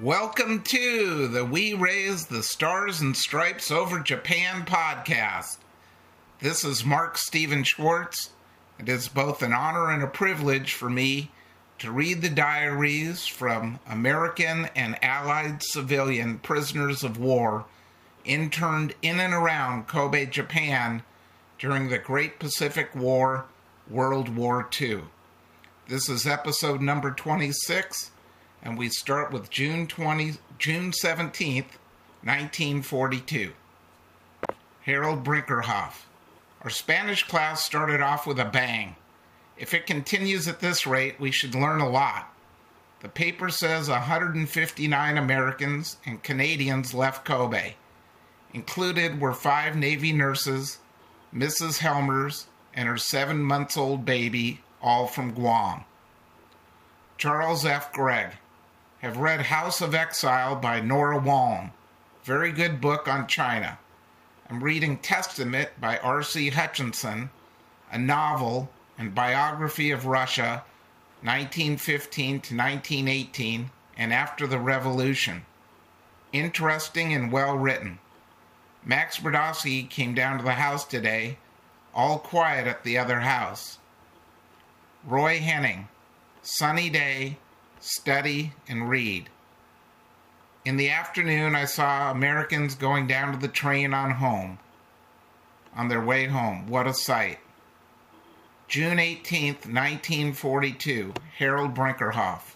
Welcome to the We Raise the Stars and Stripes Over Japan podcast. This is Mark Steven Schwartz. And It is both an honor and a privilege for me to read the diaries from American and Allied civilian prisoners of war interned in and around Kobe, Japan during the Great Pacific War, World War II. This is episode number 26 and we start with June 20 June 17th, 1942. Harold Brinkerhoff. Our Spanish class started off with a bang. If it continues at this rate, we should learn a lot. The paper says 159 Americans and Canadians left Kobe. Included were five Navy nurses, Mrs. Helmers, and her seven months old baby, all from Guam. Charles F. Gregg have read House of Exile by Nora Waln. Very good book on China. I'm reading Testament by R.C. Hutchinson, a novel and biography of Russia, 1915 to 1918, and after the Revolution. Interesting and well written. Max Brodowski came down to the house today, all quiet at the other house. Roy Henning, sunny day, study, and read. In the afternoon, I saw Americans going down to the train on home. On their way home. What a sight. June 18th, 1942. Harold Brinkerhoff.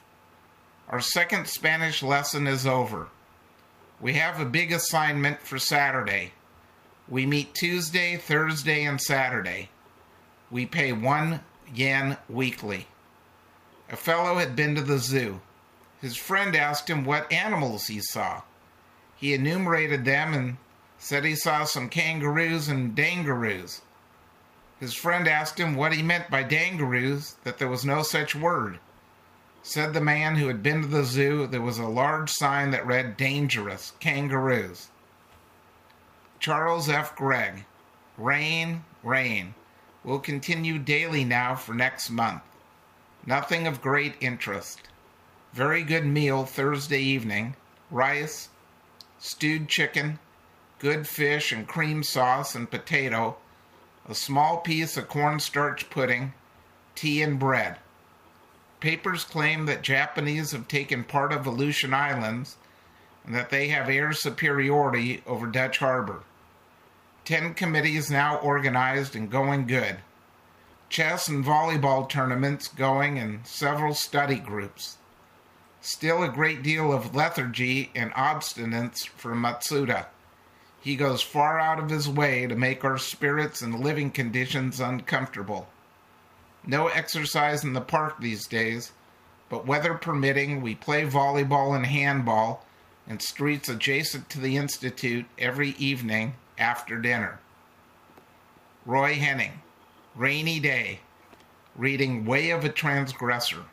Our second Spanish lesson is over. We have a big assignment for Saturday. We meet Tuesday, Thursday, and Saturday. We pay one yen weekly. A fellow had been to the zoo. His friend asked him what animals he saw. He enumerated them and said he saw some kangaroos and dangaroos. His friend asked him what he meant by dangaroos, that there was no such word. Said the man who had been to the zoo there was a large sign that read dangerous kangaroos. Charles F. Gregg. Rain, rain. Will continue daily now for next month. Nothing of great interest. Very good meal Thursday evening. Rice, stewed chicken, good fish and cream sauce and potato, a small piece of cornstarch pudding, tea and bread. Papers claim that Japanese have taken part of Aleutian Islands and that they have air superiority over Dutch Harbor. Ten committees now organized and going good chess and volleyball tournaments going and several study groups. Still a great deal of lethargy and obstinance for Matsuda. He goes far out of his way to make our spirits and living conditions uncomfortable. No exercise in the park these days, but weather permitting, we play volleyball and handball in streets adjacent to the Institute every evening after dinner. Roy Henning rainy day, reading Way of a Transgressor.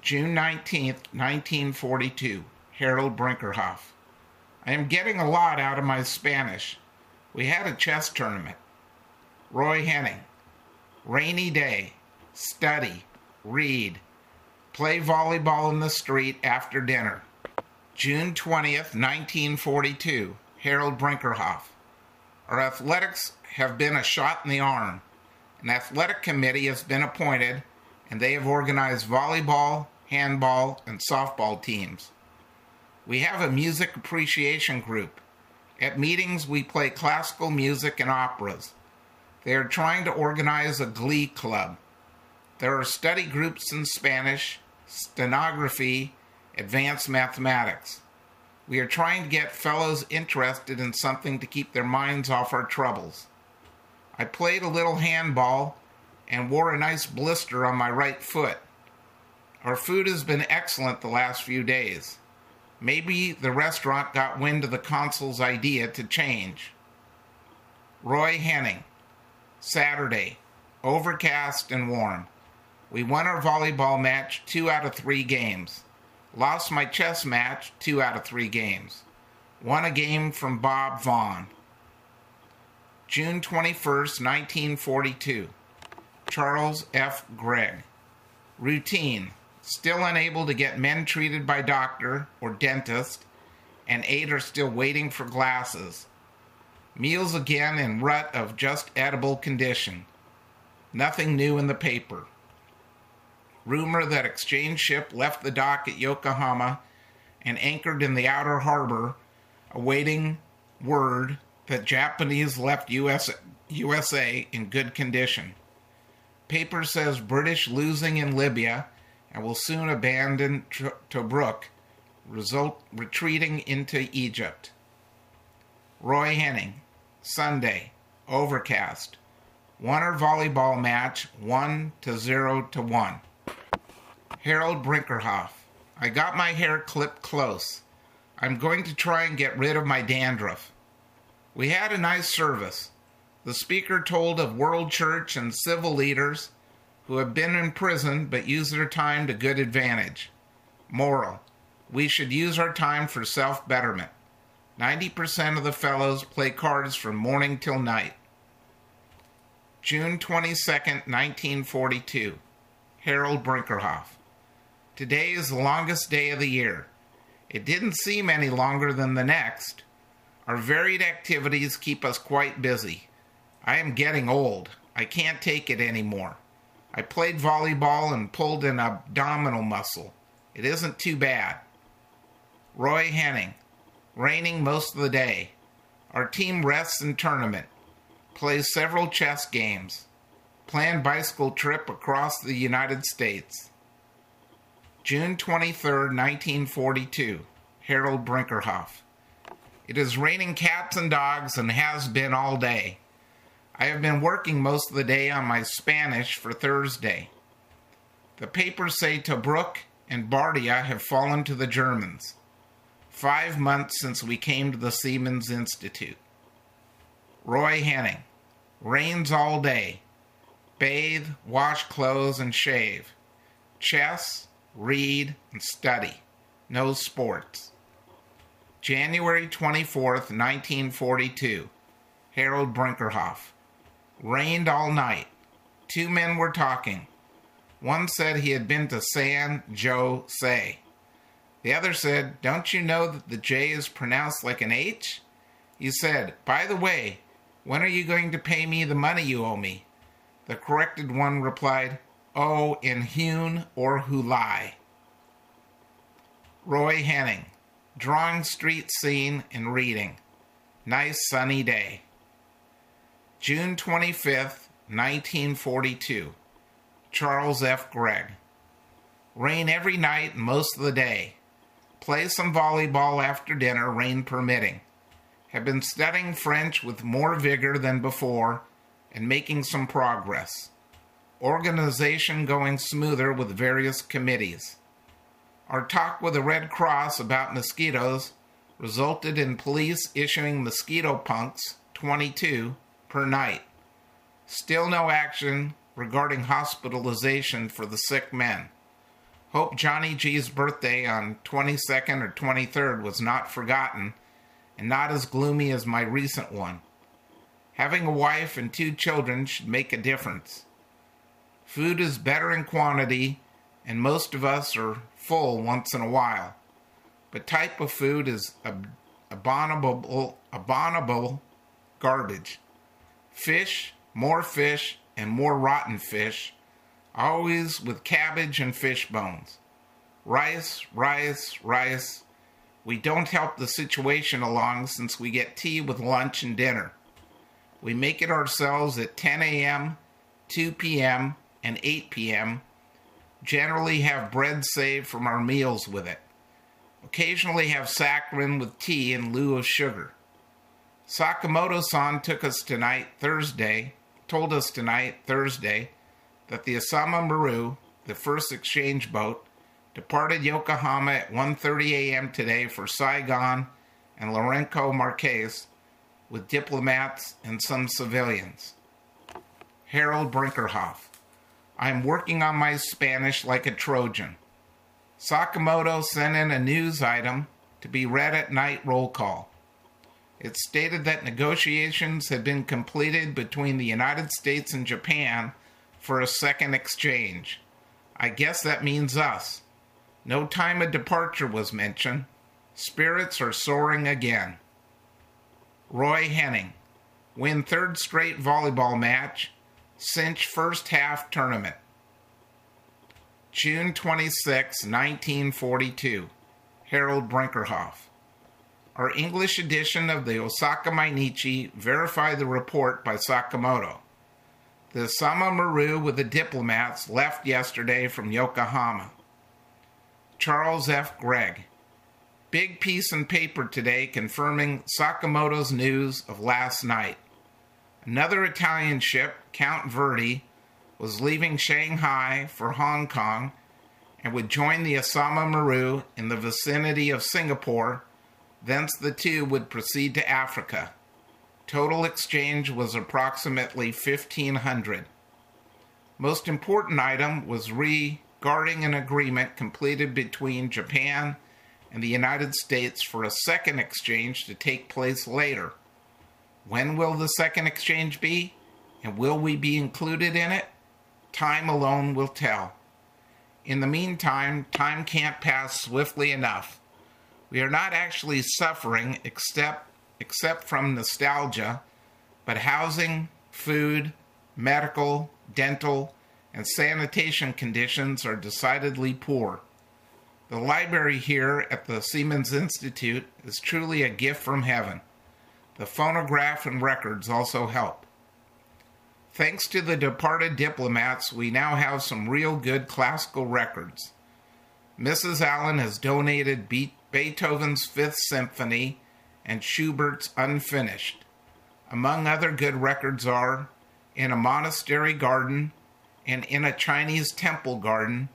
June 19, 1942, Harold Brinkerhoff. I am getting a lot out of my Spanish. We had a chess tournament. Roy Henning. Rainy day, study, read, play volleyball in the street after dinner. June 20th, 1942, Harold Brinkerhoff. Our athletics have been a shot in the arm. An athletic committee has been appointed, and they have organized volleyball, handball, and softball teams. We have a music appreciation group. At meetings, we play classical music and operas. They are trying to organize a glee club. There are study groups in Spanish, stenography, advanced mathematics. We are trying to get fellows interested in something to keep their minds off our troubles. I played a little handball and wore a nice blister on my right foot. Our food has been excellent the last few days. Maybe the restaurant got wind of the consul's idea to change. Roy Henning. Saturday. Overcast and warm. We won our volleyball match two out of three games. Lost my chess match two out of three games. Won a game from Bob Vaughn. June 21st, 1942. Charles F. Gregg. Routine. Still unable to get men treated by doctor or dentist, and eight are still waiting for glasses. Meals again in rut of just edible condition. Nothing new in the paper. Rumor that exchange ship left the dock at Yokohama and anchored in the outer harbor, awaiting word that Japanese left US, USA in good condition. Paper says British losing in Libya and will soon abandon Tobruk, result retreating into Egypt. Roy Henning, Sunday, overcast. Winter volleyball match, 1 to 0 to 1. Harold Brinkerhoff, I got my hair clipped close. I'm going to try and get rid of my dandruff. We had a nice service. The speaker told of world church and civil leaders who have been in prison but use their time to good advantage. Moral We should use our time for self betterment. 90% of the fellows play cards from morning till night. June 22, 1942. Harold Brinkerhoff. Today is the longest day of the year. It didn't seem any longer than the next. Our varied activities keep us quite busy. I am getting old. I can't take it anymore. I played volleyball and pulled an abdominal muscle. It isn't too bad. Roy Henning. Raining most of the day. Our team rests in tournament. Plays several chess games. Planned bicycle trip across the United States. June 23, 1942. Harold Brinkerhoff. It is raining cats and dogs and has been all day. I have been working most of the day on my Spanish for Thursday. The papers say Tobruk and Bardia have fallen to the Germans. Five months since we came to the Seamen's Institute. Roy Henning. Rains all day. Bathe, wash clothes, and shave. Chess, read, and study. No sports. January 24th, 1942. Harold Brinkerhoff. Rained all night. Two men were talking. One said he had been to San Jose. The other said, Don't you know that the J is pronounced like an H? He said, By the way, when are you going to pay me the money you owe me? The corrected one replied, Oh, in Hune or Hulai. Roy Henning, drawing street scene and reading. Nice sunny day. June 25th, 1942. Charles F. Gregg. Rain every night and most of the day. Play some volleyball after dinner, rain permitting. Have been studying French with more vigor than before and making some progress. Organization going smoother with various committees. Our talk with the Red Cross about mosquitoes resulted in police issuing mosquito punks 22 per night. Still no action regarding hospitalization for the sick men. Hope Johnny G's birthday on 22nd or 23rd was not forgotten and not as gloomy as my recent one. Having a wife and two children should make a difference. Food is better in quantity, and most of us are full once in a while. But type of food is ab- abominable, abominable garbage fish, more fish, and more rotten fish, always with cabbage and fish bones. Rice, rice, rice. We don't help the situation along since we get tea with lunch and dinner. We make it ourselves at 10 a.m., 2 p.m., and 8 p.m. Generally have bread saved from our meals with it. Occasionally have saccharin with tea in lieu of sugar. Sakamoto san took us tonight, Thursday, told us tonight, Thursday, that the Asama Maru, the first exchange boat, departed Yokohama at 1:30 a.m. today for Saigon and Lourenco Marques with diplomats and some civilians. Harold Brinkerhoff. I'm working on my Spanish like a Trojan. Sakamoto sent in a news item to be read at night roll call. It stated that negotiations had been completed between the United States and Japan for a second exchange. I guess that means us. No time of departure was mentioned. Spirits are soaring again. Roy Henning. Win third straight volleyball match. Cinch first half tournament. June 26, 1942. Harold Brinkerhoff. Our English edition of the Osaka Mainichi verified the report by Sakamoto. The Asama Maru with the diplomats left yesterday from Yokohama. Charles F. Gregg. Big piece in paper today confirming Sakamoto's news of last night. Another Italian ship, Conte Verde, was leaving Shanghai for Hong Kong and would join the Asama Maru in the vicinity of Singapore. Thence the two would proceed to Africa. Total exchange was approximately 1500. Most important item was regarding an agreement completed between Japan and the United States for a second exchange to take place later. When will the second exchange be? And will we be included in it? Time alone will tell. In the meantime, time can't pass swiftly enough. We are not actually suffering except except from nostalgia, but housing, food, medical, dental, and sanitation conditions are decidedly poor. The library here at the Seamen's Institute is truly a gift from heaven. The phonograph and records also help. Thanks to the departed diplomats, we now have some real good classical records. Mrs. Allen has donated Beethoven's Fifth Symphony and Schubert's Unfinished. Among other good records are In a Monastery Garden and In a Chinese Temple Garden,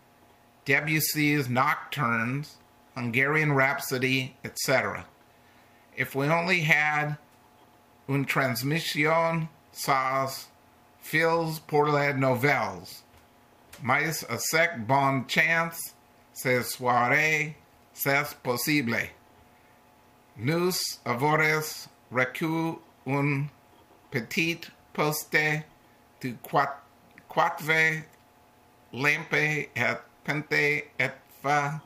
Debussy's Nocturnes, Hungarian Rhapsody, etc. If we only had une transmission sans fils pour les nouvelles, mais a sec bon chance, ces soirées, c'est possible. Nous avons reçu un petit poste de quatre lampes et pente et fa.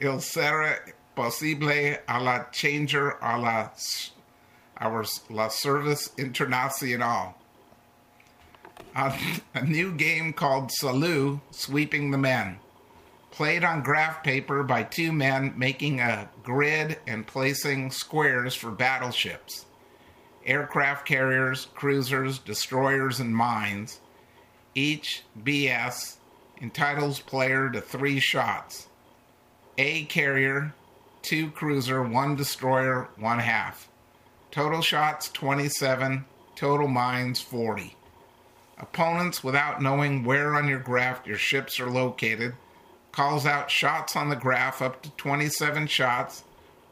Il sera possible à la changer à la, our, la service international. A, a new game called Salvo, Sweeping the Men played on graph paper by two men making a grid and placing squares for battleships, aircraft carriers, cruisers, destroyers, and mines. Each BS entitles player to three shots. A carrier, two cruiser, one destroyer, one half. Total shots 27, total mines 40. Opponents, without knowing where on your graph your ships are located, calls out shots on the graph up to 27 shots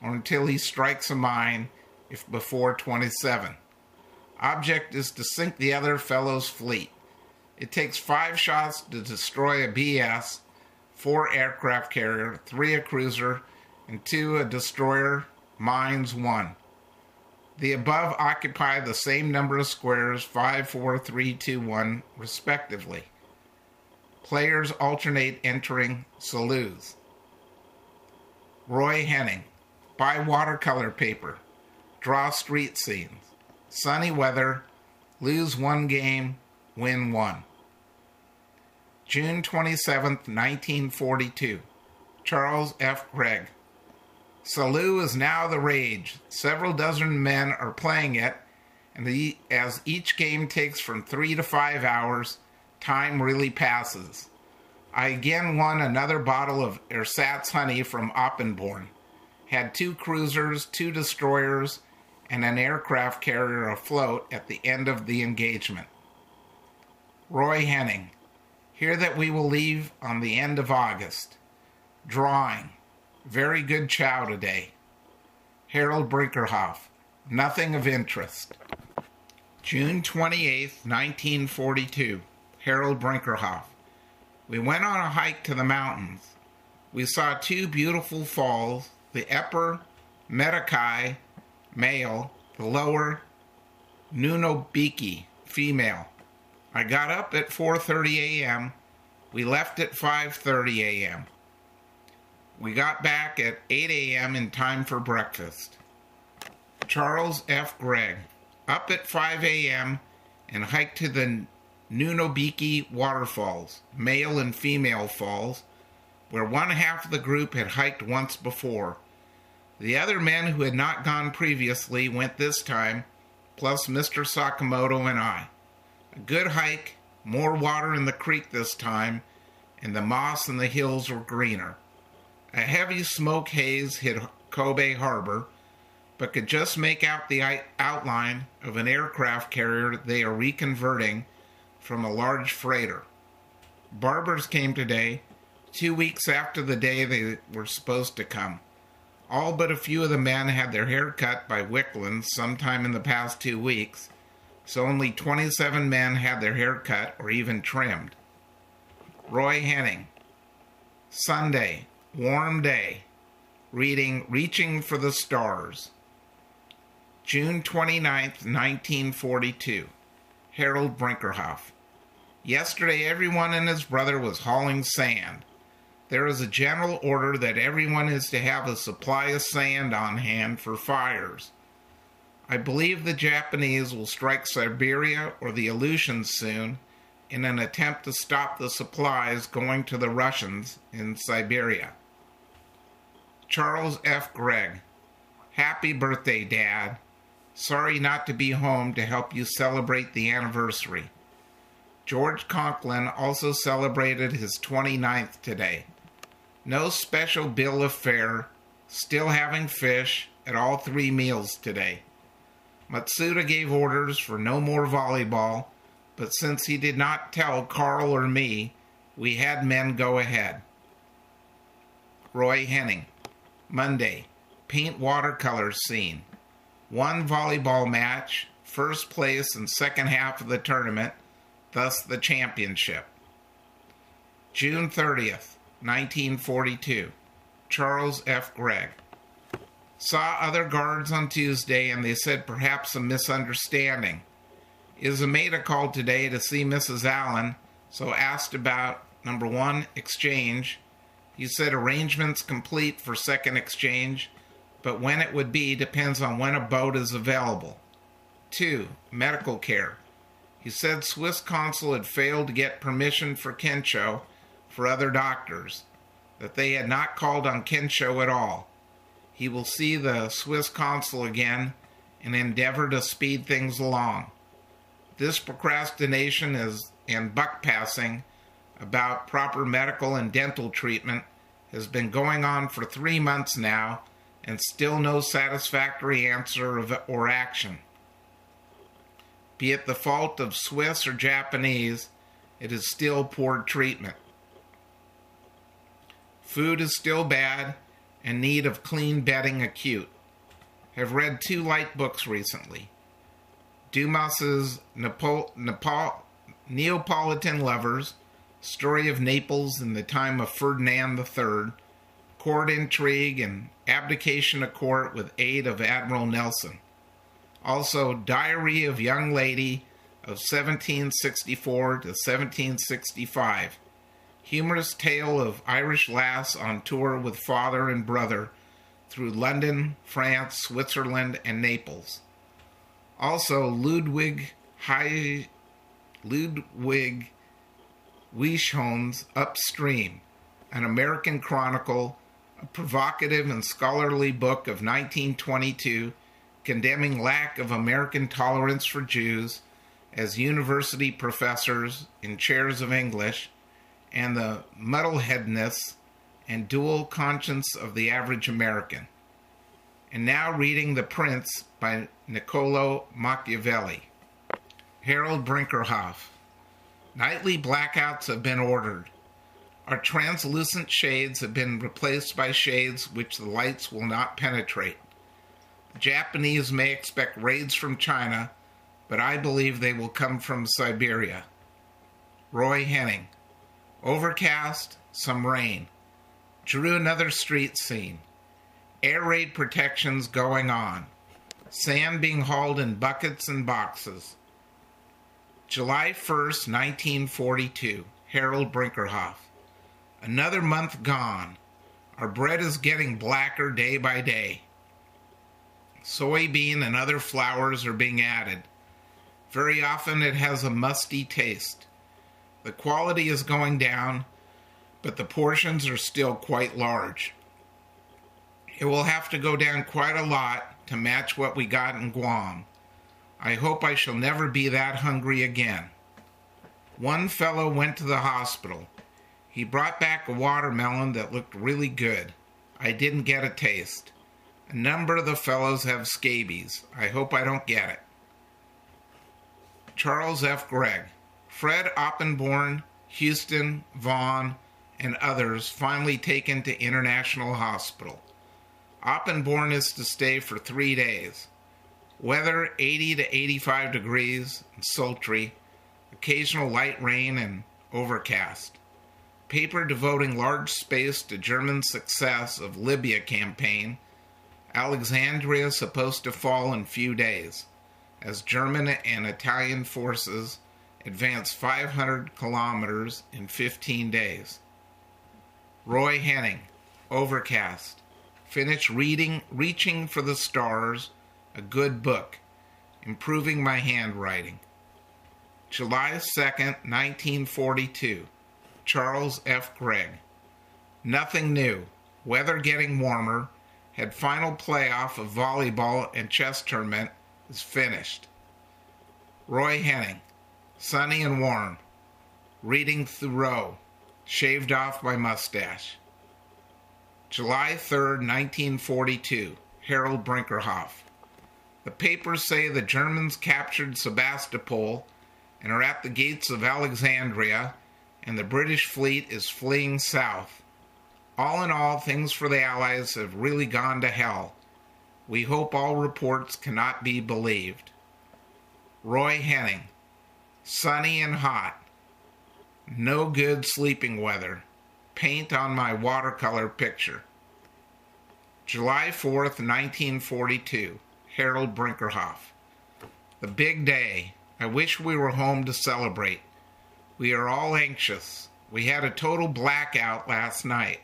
or until he strikes a mine if before 27. Object is to sink the other fellow's fleet. It takes five shots to destroy a BS, four aircraft carrier, three a cruiser, and two a destroyer, mines one. The above occupy the same number of squares, 5, 4, 3, 2, 1, respectively. Players alternate entering saloons. Roy Henning. Buy watercolor paper. Draw street scenes. Sunny weather. Lose one game. Win one. June 27, 1942. Charles F. Gregg. Salvo is now the rage. Several dozen men are playing it, and the, as each game takes from three to five hours, time really passes. I again won another bottle of ersatz honey from Oppenborn. Had two cruisers, two destroyers, and an aircraft carrier afloat at the end of the engagement. Roy Henning. Hear that we will leave on the end of August. Drawing. Very good chow today. Harold Brinkerhoff. Nothing of interest. June 28, 1942. Harold Brinkerhoff. We went on a hike to the mountains. We saw two beautiful falls, the upper Metakai, male, the lower Nunobiki, female. I got up at 4:30 a.m. We left at 5:30 a.m. We got back at 8 a.m. in time for breakfast. Charles F. Gregg, up at 5 a.m. and hiked to the Nunobiki waterfalls, male and female falls, where one half of the group had hiked once before. The other men who had not gone previously went this time, plus Mr. Sakamoto and I. A good hike, more water in the creek this time, and the moss in the hills were greener. A heavy smoke haze hid Kobe Harbor, but could just make out the outline of an aircraft carrier they are reconverting from a large freighter. Barbers came today, two weeks after the day they were supposed to come. All but a few of the men had their hair cut by Wickland sometime in the past two weeks, so only 27 men had their hair cut or even trimmed. Roy Henning. Sunday, warm day. Reading Reaching for the Stars. June 29th, 1942. Harold Brinkerhoff. Yesterday, everyone and his brother was hauling sand there is a general order that everyone is to have a supply of sand on hand for fires. I believe the Japanese will strike Siberia or the Aleutians soon in an attempt to stop the supplies going to the Russians in Siberia. Charles F. Gregg. Happy birthday, Dad. Sorry not to be home to help you celebrate the anniversary. George Conklin also celebrated his 29th today. No special bill of fare. Still having fish at all three meals today. Matsuda gave orders for no more volleyball, but since he did not tell Carl or me, we had men go ahead. Roy Henning. Monday. Paint watercolors scene. One volleyball match, first place and second half of the tournament, thus the championship. June 30th. 1942. Charles F. Gregg. Saw other guards on Tuesday and they said perhaps a misunderstanding. Isomeda called today to see Mrs. Allen, so asked about number one, exchange. He said arrangements complete for second exchange, but when it would be depends on when a boat is available. Two, medical care. He said Swiss consul had failed to get permission for Kensho for other doctors, that they had not called on Kensho at all. He will see the Swiss consul again and endeavor to speed things along. This procrastination is and buck passing about proper medical and dental treatment has been going on for three months now and still no satisfactory answer or action. Be it the fault of Swiss or Japanese, it is still poor treatment. Food is still bad and need of clean bedding acute. Have read two light books recently. Dumas's Nepo- Neapolitan Lovers, Story of Naples in the Time of Ferdinand III, Court Intrigue, and Abdication of Court with Aid of Admiral Nelson. Also, Diary of Young Lady of 1764 to 1765 humorous tale of Irish lass on tour with father and brother through London, France, Switzerland, and Naples. Also, Ludwig High, Ludwig Lewisohn's Upstream, an American chronicle, a provocative and scholarly book of 1922 condemning lack of American tolerance for Jews as university professors in chairs of English and the muddleheadedness and dual conscience of the average American. And now reading The Prince by Niccolo Machiavelli. Harold Brinkerhoff. Nightly blackouts have been ordered. Our translucent shades have been replaced by shades which the lights will not penetrate. The Japanese may expect raids from China, but I believe they will come from Siberia. Roy Henning. Overcast, some rain. Drew another street scene. Air raid protections going on. Sand being hauled in buckets and boxes. July 1st, 1942. Harold Brinkerhoff. Another month gone. Our bread is getting blacker day by day. Soybean and other flours are being added. Very often it has a musty taste. The quality is going down, but the portions are still quite large. It will have to go down quite a lot to match what we got in Guam. I hope I shall never be that hungry again. One fellow went to the hospital. He brought back a watermelon that looked really good. I didn't get a taste. A number of the fellows have scabies. I hope I don't get it. Charles F. Gregg. Fred Oppenborn, Houston, Vaughn, and others finally taken to International Hospital. Oppenborn is to stay for three days. Weather 80 to 85 degrees and sultry, occasional light rain and overcast. Paper devoting large space to German success of Libya campaign, Alexandria supposed to fall in few days, as German and Italian forces advance 500 kilometers in 15 days. Roy Henning, Overcast, finish reading Reaching for the Stars, a good book, improving my handwriting. July 2nd, 1942. Charles F. Gregg. Nothing new. Weather getting warmer. Had final playoff of volleyball and chess tournament is finished. Roy Henning. Sunny and warm. Reading Thoreau. Shaved off my mustache. July 3rd, 1942. Harold Brinkerhoff. The papers say the Germans captured Sebastopol and are at the gates of Alexandria and the British fleet is fleeing south. All in all, things for the Allies have really gone to hell. We hope all reports cannot be believed. Roy Henning. Sunny and hot. No good sleeping weather. Paint on my watercolor picture. July 4th, 1942. Harold Brinkerhoff. The big day. I wish we were home to celebrate. We are all anxious. We had a total blackout last night.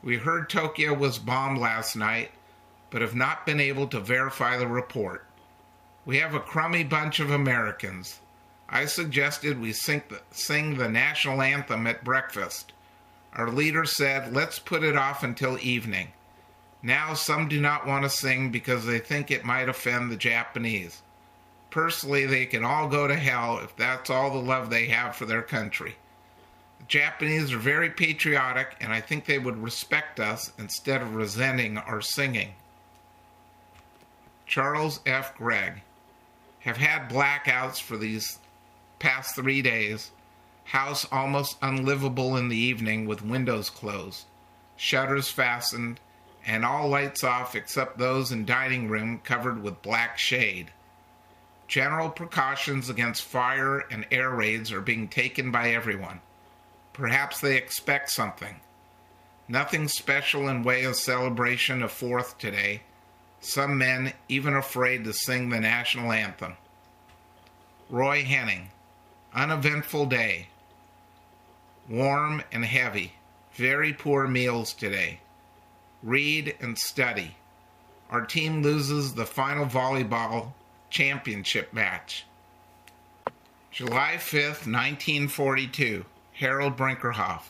We heard Tokyo was bombed last night, but have not been able to verify the report. We have a crummy bunch of Americans. I suggested we sing the, sing the national anthem at breakfast. Our leader said, let's put it off until evening. Now some do not want to sing because they think it might offend the Japanese. Personally, they can all go to hell if that's all the love they have for their country. The Japanese are very patriotic, and I think they would respect us instead of resenting our singing. Charles F. Gregg. Have had blackouts for these past three days. House almost unlivable in the evening with windows closed, shutters fastened, and all lights off except those in dining room covered with black shade. General precautions against fire and air raids are being taken by everyone. Perhaps they expect something. Nothing special in way of celebration of 4th today. Some men even afraid to sing the national anthem. Roy Henning. Uneventful day. Warm and heavy. Very poor meals today. Read and study. Our team loses the final volleyball championship match. July 5th, 1942, Harold Brinkerhoff.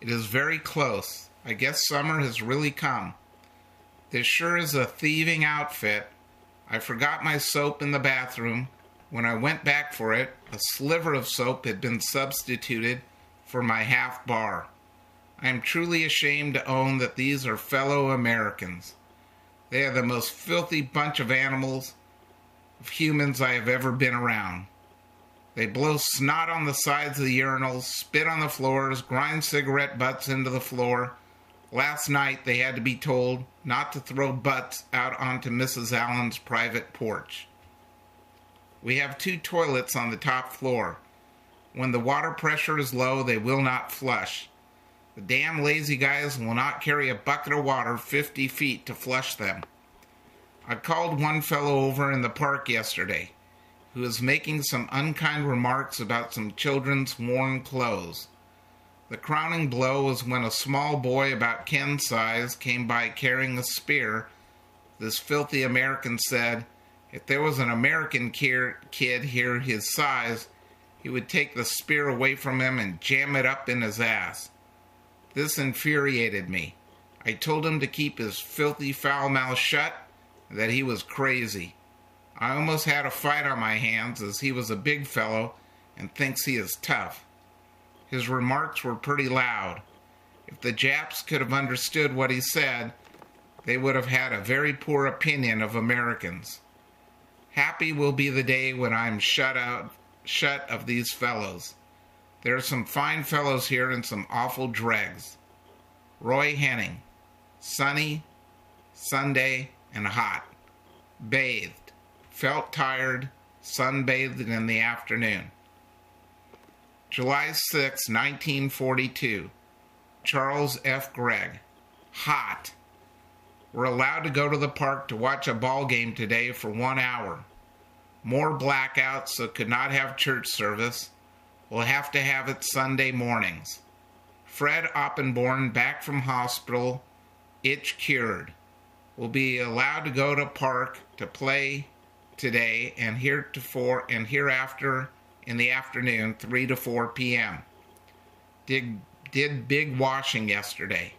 It is very close. I guess summer has really come. This sure is a thieving outfit. I forgot my soap in the bathroom. When I went back for it, a sliver of soap had been substituted for my half bar. I am truly ashamed to own that these are fellow Americans. They are the most filthy bunch of animals of humans I have ever been around. They blow snot on the sides of the urinals, spit on the floors, grind cigarette butts into the floor. Last night they had to be told not to throw butts out onto Mrs. Allen's private porch. We have two toilets on the top floor. When the water pressure is low, they will not flush. The damn lazy guys will not carry a bucket of water 50 feet to flush them. I called one fellow over in the park yesterday. who was making some unkind remarks about some children's worn clothes. The crowning blow was when a small boy about Ken's size came by carrying a spear. This filthy American said, if there was an American kid here his size, he would take the spear away from him and jam it up in his ass. This infuriated me. I told him to keep his filthy foul mouth shut, that he was crazy. I almost had a fight on my hands as he was a big fellow and thinks he is tough. His remarks were pretty loud. If the Japs could have understood what he said, they would have had a very poor opinion of Americans. Happy will be the day when I am shut out shut of these fellows. There are some fine fellows here and some awful dregs. Roy Henning. Sunny, Sunday, and hot. Bathed. Felt tired. Sunbathed in the afternoon. July 6, 1942. Charles F. Gregg. Hot. We're allowed to go to the park to watch a ball game today for one hour. More blackouts, so could not have church service. We'll have to have it Sunday mornings. Fred Oppenborn back from hospital, itch cured. Will be allowed to go to park to play today and heretofore and hereafter in the afternoon, 3 to 4 p.m. Did, did big washing yesterday.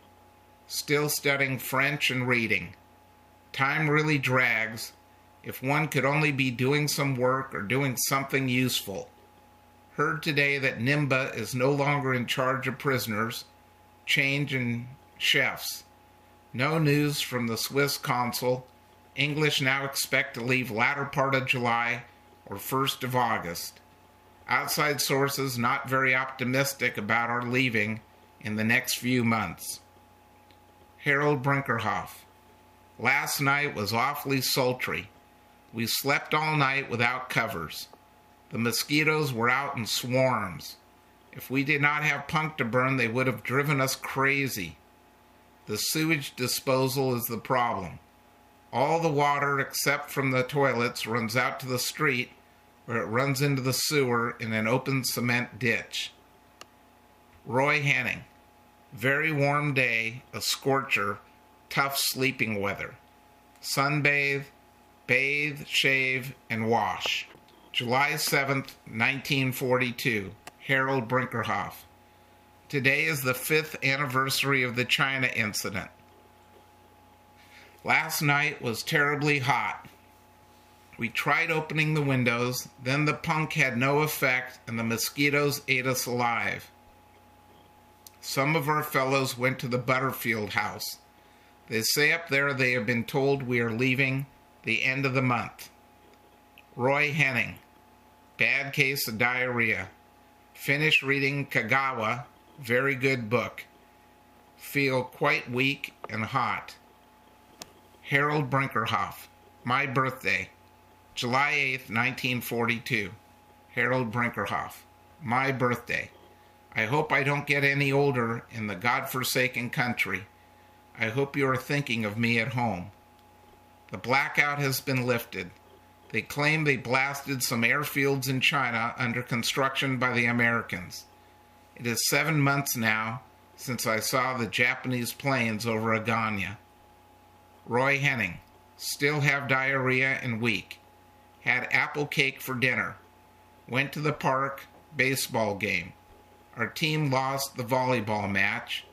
Still studying French and reading. Time really drags. If one could only be doing some work or doing something useful. Heard today that Nimba is no longer in charge of prisoners. Change in chefs. No news from the Swiss consul. English now expect to leave latter part of July or 1st of August. Outside sources not very optimistic about our leaving in the next few months. Harold Brinkerhoff. Last night was awfully sultry. We slept all night without covers. The mosquitoes were out in swarms. If we did not have punk to burn, they would have driven us crazy. The sewage disposal is the problem. All the water, except from the toilets, runs out to the street where it runs into the sewer in an open cement ditch. Roy Henning. Very warm day, a scorcher, tough sleeping weather. Sunbathe, bathe, shave, and wash. July 7th, 1942. Harold Brinkerhoff. Today is the fifth anniversary of the China incident. Last night was terribly hot. We tried opening the windows, then the punk had no effect and the mosquitoes ate us alive. Some of our fellows went to the Butterfield house. They say up there they have been told we are leaving the end of the month. Roy Henning, bad case of diarrhea. Finish reading Kagawa, very good book. Feel quite weak and hot. Harold Brinkerhoff, my birthday, July 8th, 1942. Harold Brinkerhoff, my birthday. I hope I don't get any older in the God-forsaken country. I hope you are thinking of me at home. The blackout has been lifted. They claim they blasted some airfields in China under construction by the Americans. It is seven months now since I saw the Japanese planes over Agana. Roy Henning. Still have diarrhea and weak. Had apple cake for dinner. Went to the park, baseball game. Our team lost the volleyball match.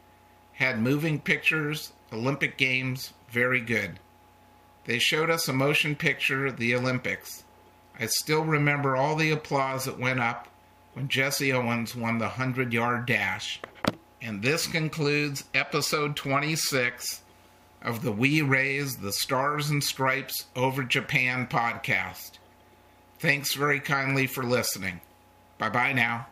Had moving pictures, Olympic Games, very good. They showed us a motion picture of the Olympics. I still remember all the applause that went up when Jesse Owens won the 100 yard dash. And this concludes episode 26 of the We Raise the Stars and Stripes Over Japan podcast. Thanks very kindly for listening. Bye bye now.